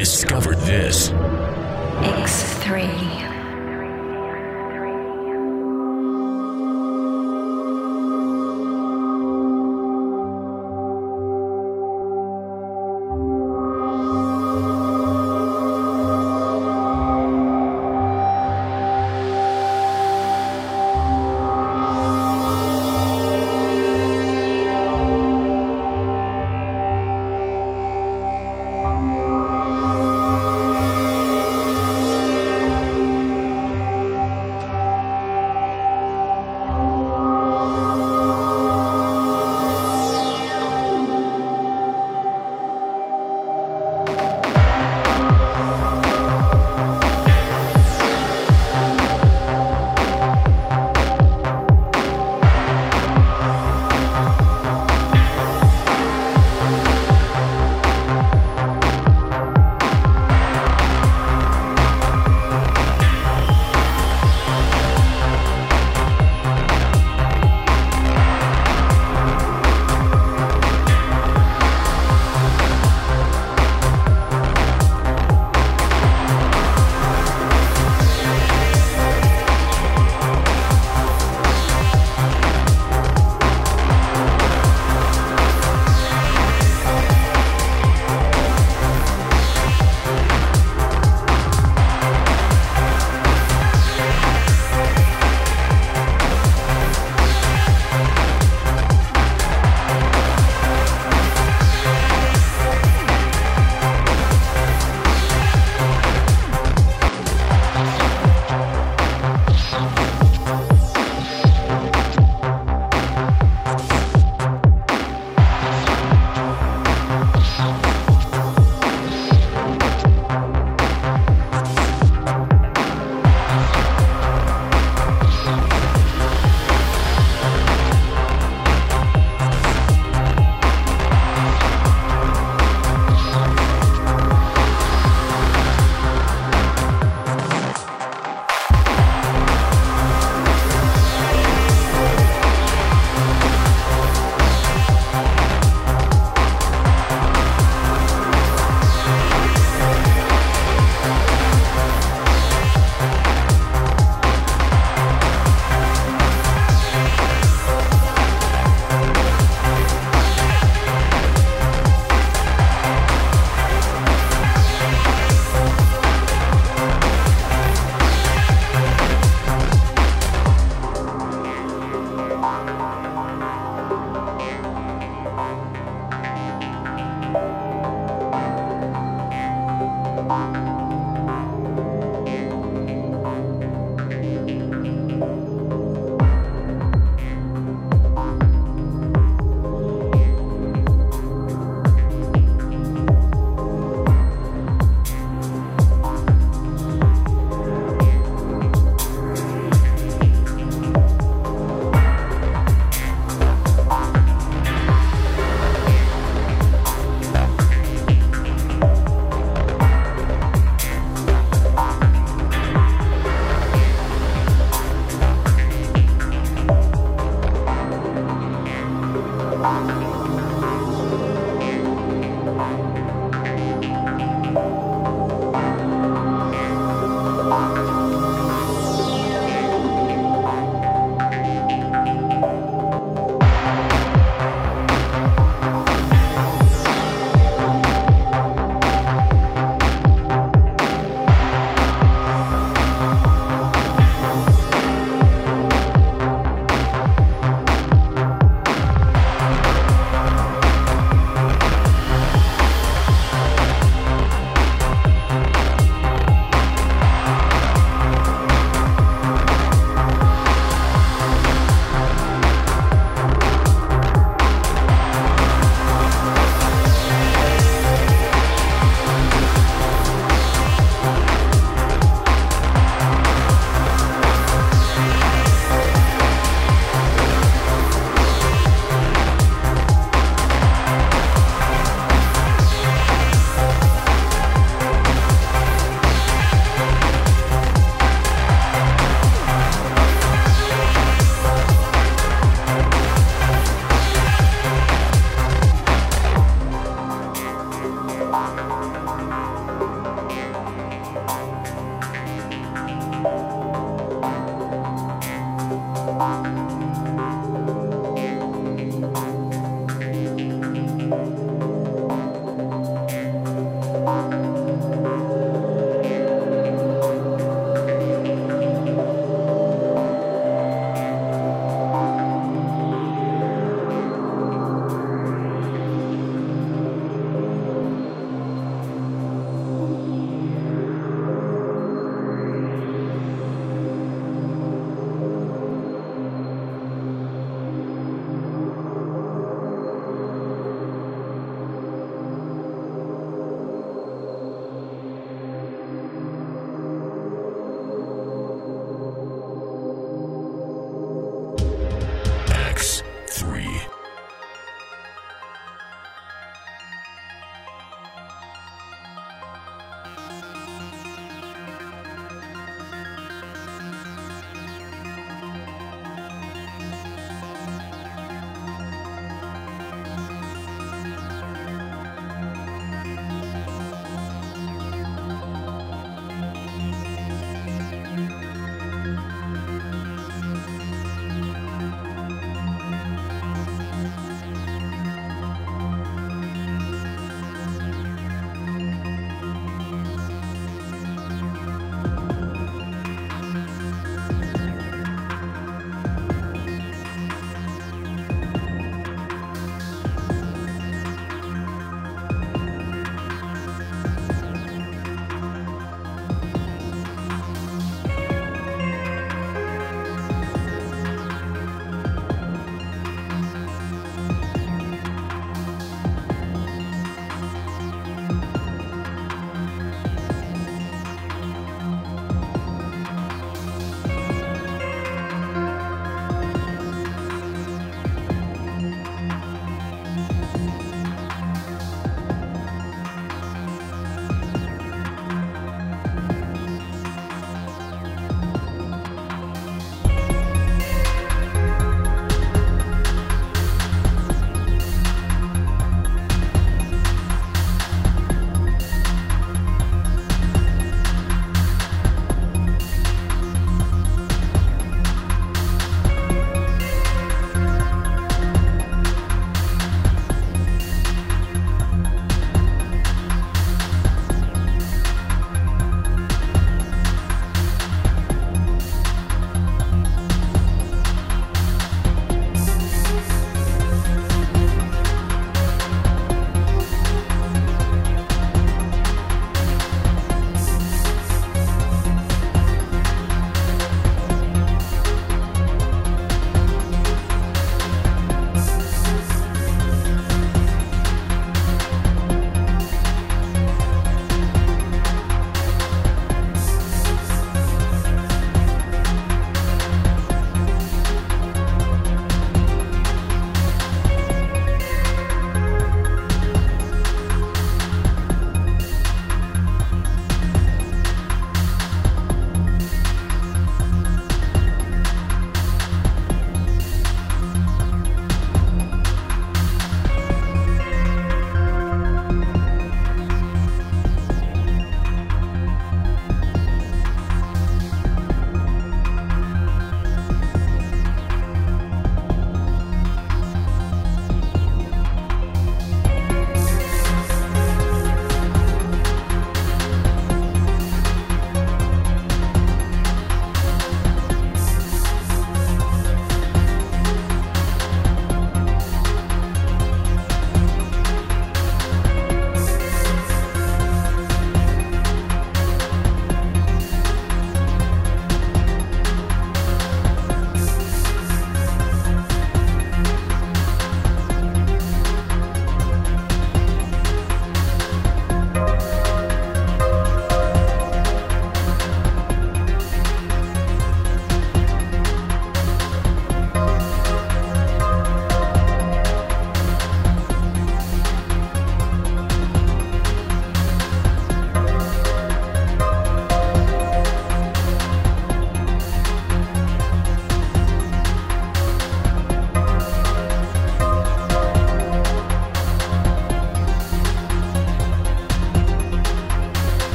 discovered this. X3.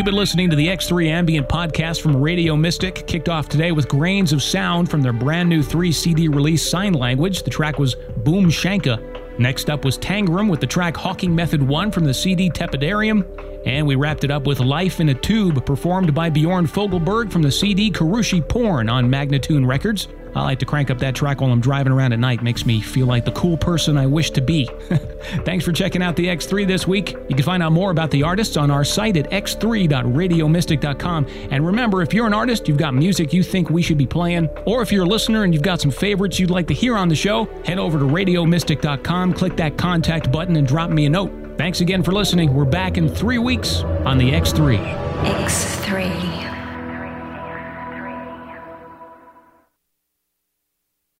You've been listening to the X3 Ambient podcast from Radio Mystic, kicked off today with Grains of Sound from their brand new 3 CD release Sign Language. The track was Boom Shanka. Next up was Tangram with the track Hawking Method 1 from the CD Tepidarium. And we wrapped it up with Life in a Tube, performed by Bjorn Fogelberg from the CD Karooshi Porn on Magnatune Records. I like to crank up that track while I'm driving around at night. Makes me feel like the cool person I wish to be. Thanks for checking out the X3 this week. You can find out more about the artists on our site at x3.radiomystic.com. And remember, if you're an artist, you've got music you think we should be playing, or if you're a listener and you've got some favorites you'd like to hear on the show, head over to radiomystic.com, click that contact button, and drop me a note. Thanks again for listening. We're back in three weeks on the X3. X3.